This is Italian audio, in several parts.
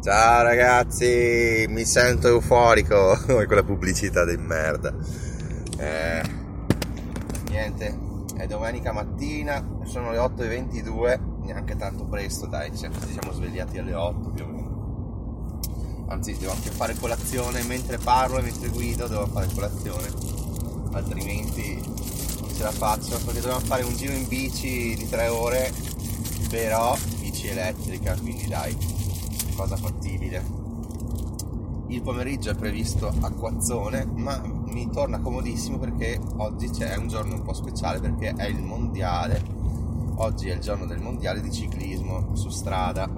Ciao ragazzi, mi sento euforico. Con quella pubblicità di merda. Eh, niente, è domenica mattina, sono le 8.22 neanche tanto presto, dai, ci siamo svegliati alle 8 più o meno. Anzi, devo anche fare colazione mentre parlo e mentre guido, devo fare colazione, altrimenti non ce la faccio perché dobbiamo fare un giro in bici di 3 ore, però bici elettrica, quindi dai, cosa fattibile. Il pomeriggio è previsto acquazzone, ma mi torna comodissimo perché oggi c'è un giorno un po' speciale perché è il mondiale. Oggi è il giorno del mondiale di ciclismo su strada.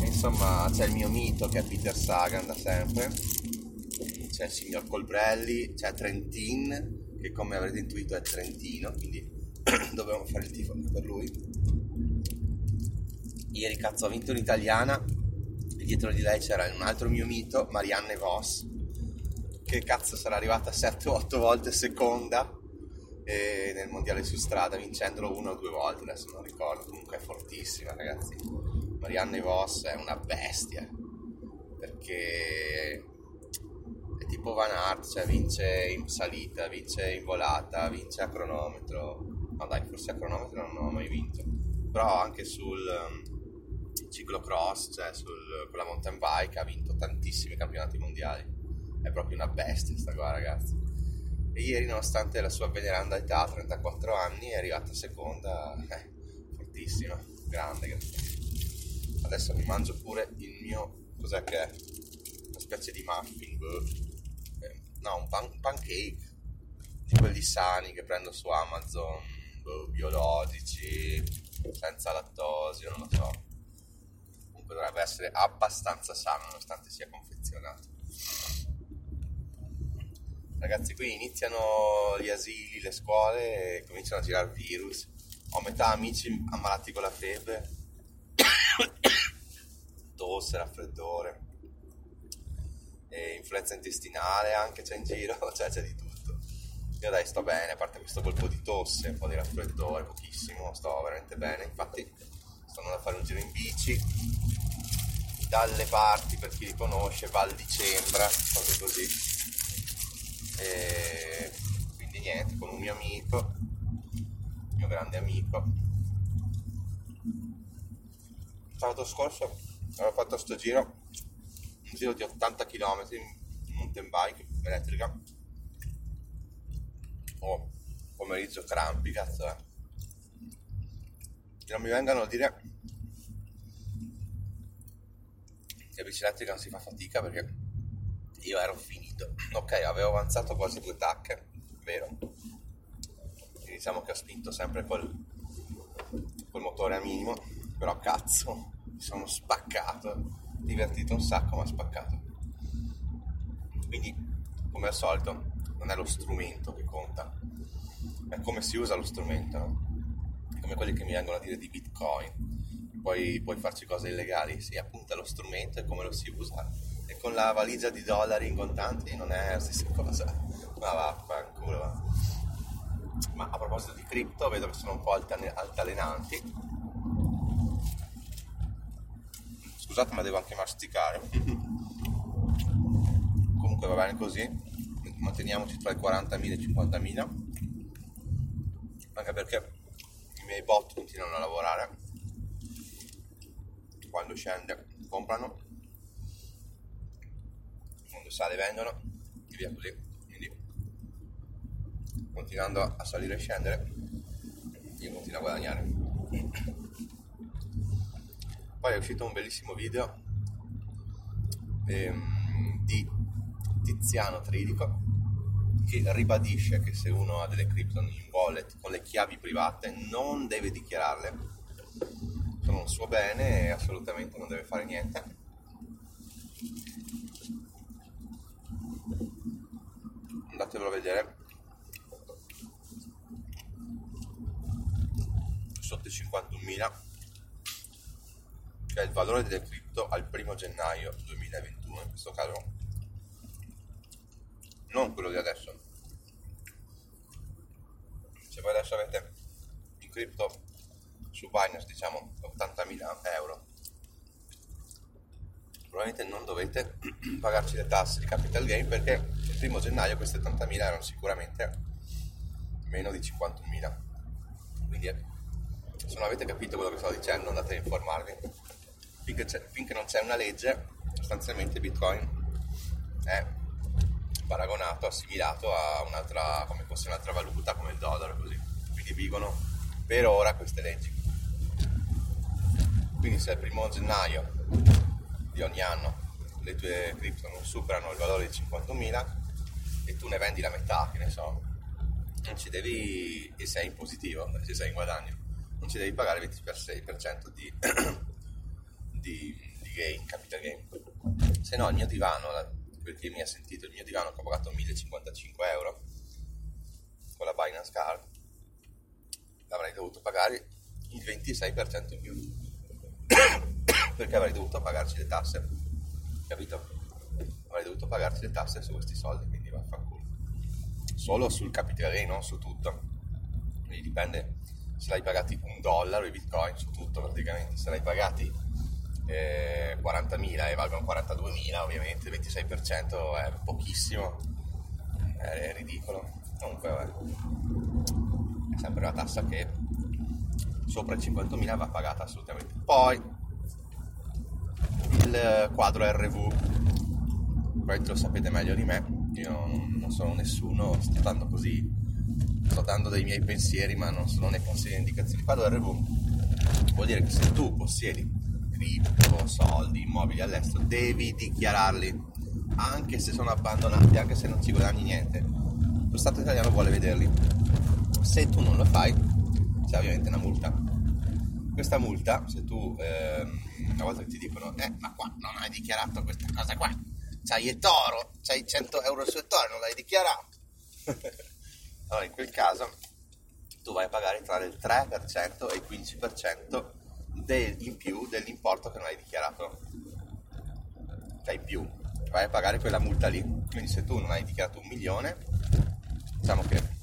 E insomma c'è il mio mito che è Peter Sagan da sempre. C'è il signor Colbrelli c'è Trentin che come avrete intuito è Trentino quindi dovevamo fare il tifo per lui ieri cazzo ha vinto un'italiana e dietro di lei c'era un altro mio mito Marianne Voss che cazzo sarà arrivata 7-8 volte seconda nel mondiale su strada vincendolo una o due volte, adesso non ricordo, comunque è fortissima ragazzi. Marianne Voss è una bestia perché è tipo Van Aert, cioè vince in salita, vince in volata, vince a cronometro. No dai, forse a cronometro non ho mai vinto, però anche sul ciclocross, cioè sul, con la mountain bike ha vinto tantissimi campionati mondiali. È proprio una bestia sta qua ragazzi e ieri nonostante la sua veneranda età, 34 anni, è arrivata seconda, eh, fortissima, grande, grande. Adesso mi mangio pure il mio, cos'è che è? Una specie di muffin, boh. eh, no, un, pan, un, pancake, di quelli sani che prendo su Amazon, boh, biologici, senza lattosio, non lo so. Essere abbastanza sano nonostante sia confezionato. Ragazzi, qui iniziano gli asili, le scuole cominciano a girare virus. Ho metà amici ammalati con la febbre, tosse, raffreddore, influenza intestinale anche c'è in giro, cioè c'è di tutto. Io dai sto bene, a parte questo colpo di tosse, un po' di raffreddore, pochissimo, sto veramente bene. Infatti sto andando a fare un giro in bici dalle parti, per chi li conosce, Val di Cembra, cose così e quindi niente, con un mio amico, mio grande amico. Sabato scorso avevo fatto questo giro, un giro di 80 km in mountain bike elettrica. Oh, pomeriggio crampi, cazzo eh. Non mi vengano a dire che bici elettrica non si fa fatica perché io ero finito. Ok, avevo avanzato quasi due tacche, vero? E diciamo che ho spinto sempre col, col motore a minimo, però cazzo, mi sono spaccato. Divertito un sacco, ma spaccato. Quindi, come al solito, non è lo strumento che conta, è come si usa lo strumento, no? Come quelli che mi vengono a dire di Bitcoin. Poi puoi farci cose illegali, sì, appunto è lo strumento e come lo si usa e con la valigia di dollari in contanti non è la stessa cosa. Ma va, fanculo va. Ma a proposito di cripto, vedo che sono un po' altalenanti. Scusate, ma devo anche masticare. Comunque va bene così. Manteniamoci tra i 40.000 e i 50.000. Anche perché i miei bot continuano a lavorare. Quando scende comprano. Quando sale vendono. E via così. Quindi continuando a salire e scendere io continuo a guadagnare. Poi è uscito un bellissimo video ehm, di Tiziano Tridico che ribadisce che se uno ha delle crypto in wallet con le chiavi private non deve dichiararle. Sono un suo bene e assolutamente non deve fare niente. Andatevelo a vedere. Sotto i 51.000 che è il valore delle cripto al primo gennaio 2021 in questo caso non quello di adesso. Se voi adesso avete in cripto su Binance diciamo 80.000 euro, probabilmente non dovete pagarci le tasse di capital gain perché il primo gennaio queste 80.000 erano sicuramente meno di 51.000. Quindi se non avete capito quello che sto dicendo andate a informarvi. Finché, finché non c'è una legge, sostanzialmente Bitcoin è paragonato, assimilato a un'altra, come fosse un'altra valuta come il dollaro così. Quindi vigono per ora queste leggi. Quindi se il primo gennaio di ogni anno. Le tue cripto non superano il valore di 50.000 e tu ne vendi la metà, che ne so, non ci devi, e sei in positivo, se sei in guadagno, non ci devi pagare il 26% di, di, di gain, capital gain. Se no il mio divano, perché mi ha sentito il mio divano che ho pagato 1055 euro con la Binance Card. Avrei dovuto pagare il 26% in più perché avrei dovuto pagarci le tasse? Capito? avrei dovuto pagarci le tasse su questi soldi quindi vaffanculo. Solo sul capitale non su tutto. Quindi dipende se l'hai pagati un dollaro i bitcoin su tutto praticamente. Se l'hai pagati eh, 40.000 e valgono 42.000 ovviamente il 26% è pochissimo. È ridicolo. Comunque vabbè. è sempre una tassa che sopra i 50.000 va pagata assolutamente poi il quadro RV probabilmente lo sapete meglio di me io non sono nessuno sto dando così sto dando dei miei pensieri ma non sono né consigli né indicazioni il quadro RV vuol dire che se tu possiedi cripto, soldi, immobili all'estero, devi dichiararli, anche se sono abbandonati, anche se non ci guadagni niente. Lo Stato italiano vuole vederli. Se tu non lo fai, c'è ovviamente una multa. Questa multa, se tu ehm, una volta ti dicono, eh, ma qua non hai dichiarato questa cosa qua, c'hai il toro, c'hai 100 euro sul toro, non l'hai dichiarato. allora, in quel caso, tu vai a pagare tra il 3% e il 15% del, in più dell'importo che non hai dichiarato. Cioè in più, vai a pagare quella multa lì. Quindi se tu non hai dichiarato un milione, diciamo che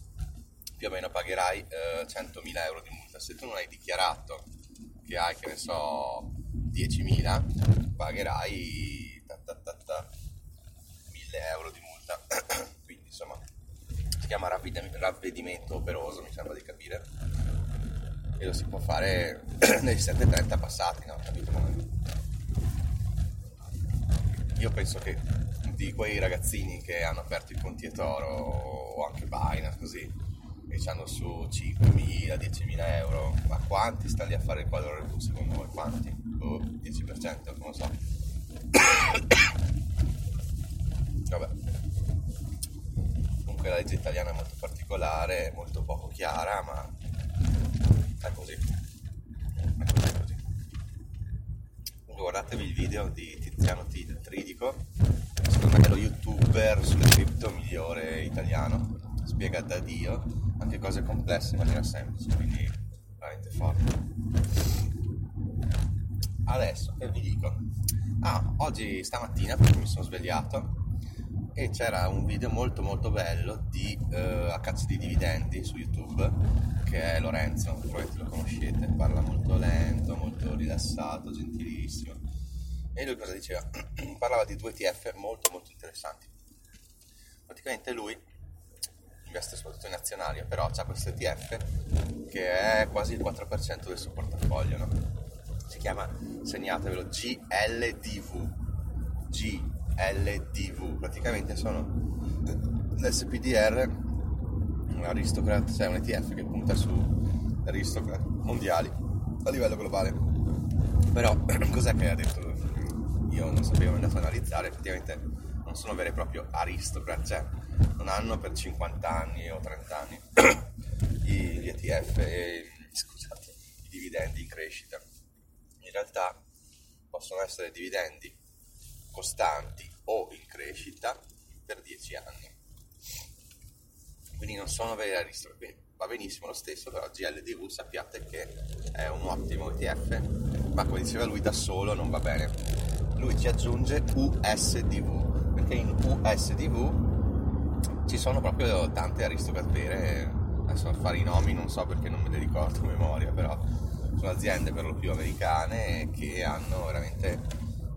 più o meno pagherai eh, 100.000 euro di multa. Se tu non hai dichiarato che hai, che ne so, 10.000, pagherai ta, ta, ta, 1.000 euro di multa. Quindi insomma, si chiama ravvedimento operoso, mi sembra di capire e lo si può fare nei 7.30 passati, no? Capito? Io penso che di quei ragazzini che hanno aperto i conti e toro o anche Binance così hanno su 5.000, 10.000 euro, ma quanti sta lì a fare il quadro review secondo voi? Quanti? Oh, 10%, non lo so. Vabbè. Comunque la legge italiana è molto particolare, molto poco chiara, ma è così. È così, è così. Guardatevi il video di Tiziano Tridico, secondo me è lo youtuber sulle cripto migliore italiano, spiega da Dio anche cose complesse in maniera semplice, quindi veramente forte. Adesso che vi dico? Ah, oggi stamattina mi sono svegliato e c'era un video molto molto bello di uh, a cazzo di dividendi su YouTube che è Lorenzo, probabilmente lo conoscete, parla molto lento, molto rilassato, gentilissimo. E lui cosa diceva? Parlava di due ETF molto molto interessanti. Praticamente lui investe soprattutto in azionarie, però ha questo ETF che è quasi il 4% del suo portafoglio, no? Si chiama, segnatevelo, GLDV. G LDV, praticamente sono l'SPDR, un aristocrat, cioè un ETF che punta su aristocrat mondiali a livello globale. Però cos'è che ha detto? Io non sapevo, è andato ad analizzare, effettivamente non sono veri e proprio aristocrat, cioè non hanno per 50 anni o 30 anni gli ETF e scusate, i dividendi in crescita. In realtà possono essere dividendi costanti o in crescita per 10 anni. Quindi non sono veri aristocratici. Va benissimo lo stesso, però GLDV sappiate che è un ottimo ETF, ma come diceva lui da solo non va bene. Lui ci aggiunge USDV, perché in USDV ci sono proprio tante aristocratere, adesso fare i nomi non so perché non me li ricordo a memoria, però sono aziende per lo più americane che hanno veramente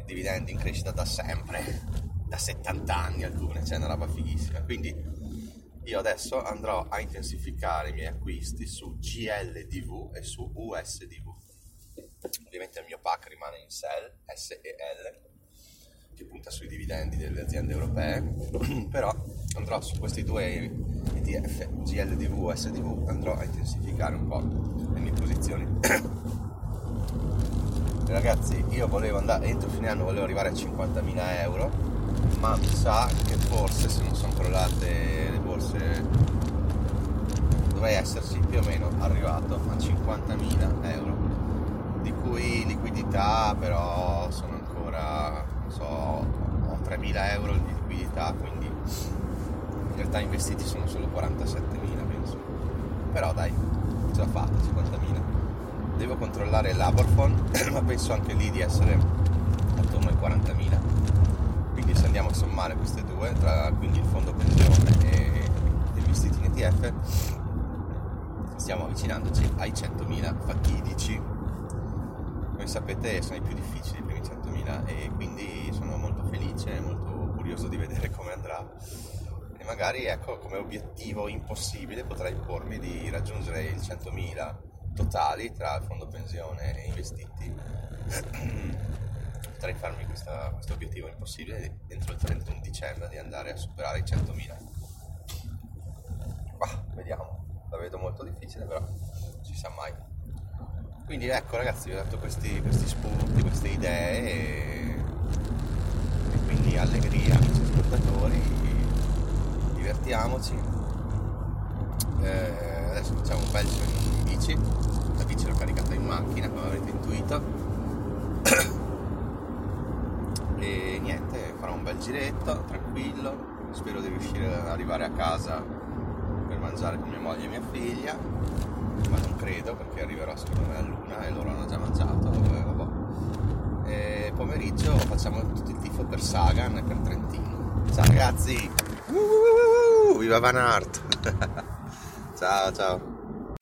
dividendi in crescita da sempre, da 70 anni alcune, cioè una roba fighissima. Quindi io adesso andrò a intensificare i miei acquisti su GLDV e su USDV. Ovviamente il mio pack rimane in SEL, SEL, che punta sui dividendi delle aziende europee, però andrò su questi due ETF, GLDV e USDV, andrò a intensificare un po' le mie posizioni. Ragazzi, io volevo andare, entro fine anno volevo arrivare a 50.000 euro, ma mi sa che forse se non sono crollate le borse dovrei esserci più o meno arrivato a 50.000 euro di cui liquidità però sono ancora non so ho 3.000 euro di liquidità quindi in realtà investiti sono solo 47.000 penso. Però dai ce l'ho fatta 50.000 devo controllare l'Aborphone ma penso anche lì di essere attorno ai 40.000 quindi se andiamo a sommare queste due tra quindi il fondo pensione e investiti in ETF stiamo avvicinandoci ai 100.000 fatidici. Come sapete sono i più difficili i primi 100.000 e quindi sono molto felice e molto curioso di vedere come andrà. E magari ecco come obiettivo impossibile potrei pormi di raggiungere il 100.000 totali tra il fondo pensione e investiti. Potrei farmi questo obiettivo impossibile entro il 31 dicembre di andare a superare i 100.000 bah, vediamo, la vedo molto difficile, però ci sa mai. Quindi ecco ragazzi, vi ho dato questi, questi spunti, queste idee e, e quindi allegria amici ascoltatori, divertiamoci. Eh, adesso facciamo un bel giro in bici, la bici l'ho caricata in macchina come avrete intuito. e niente, farò un bel giretto, tranquillo, spero di riuscire ad arrivare a casa per mangiare con mia moglie e mia figlia, ma non credo perché arriverò secondo me a luna e loro hanno già mangiato. E, e pomeriggio facciamo tutto il tifo per Sagan e per Trentino. Ciao ragazzi! Uh, viva Van Art! ciao ciao!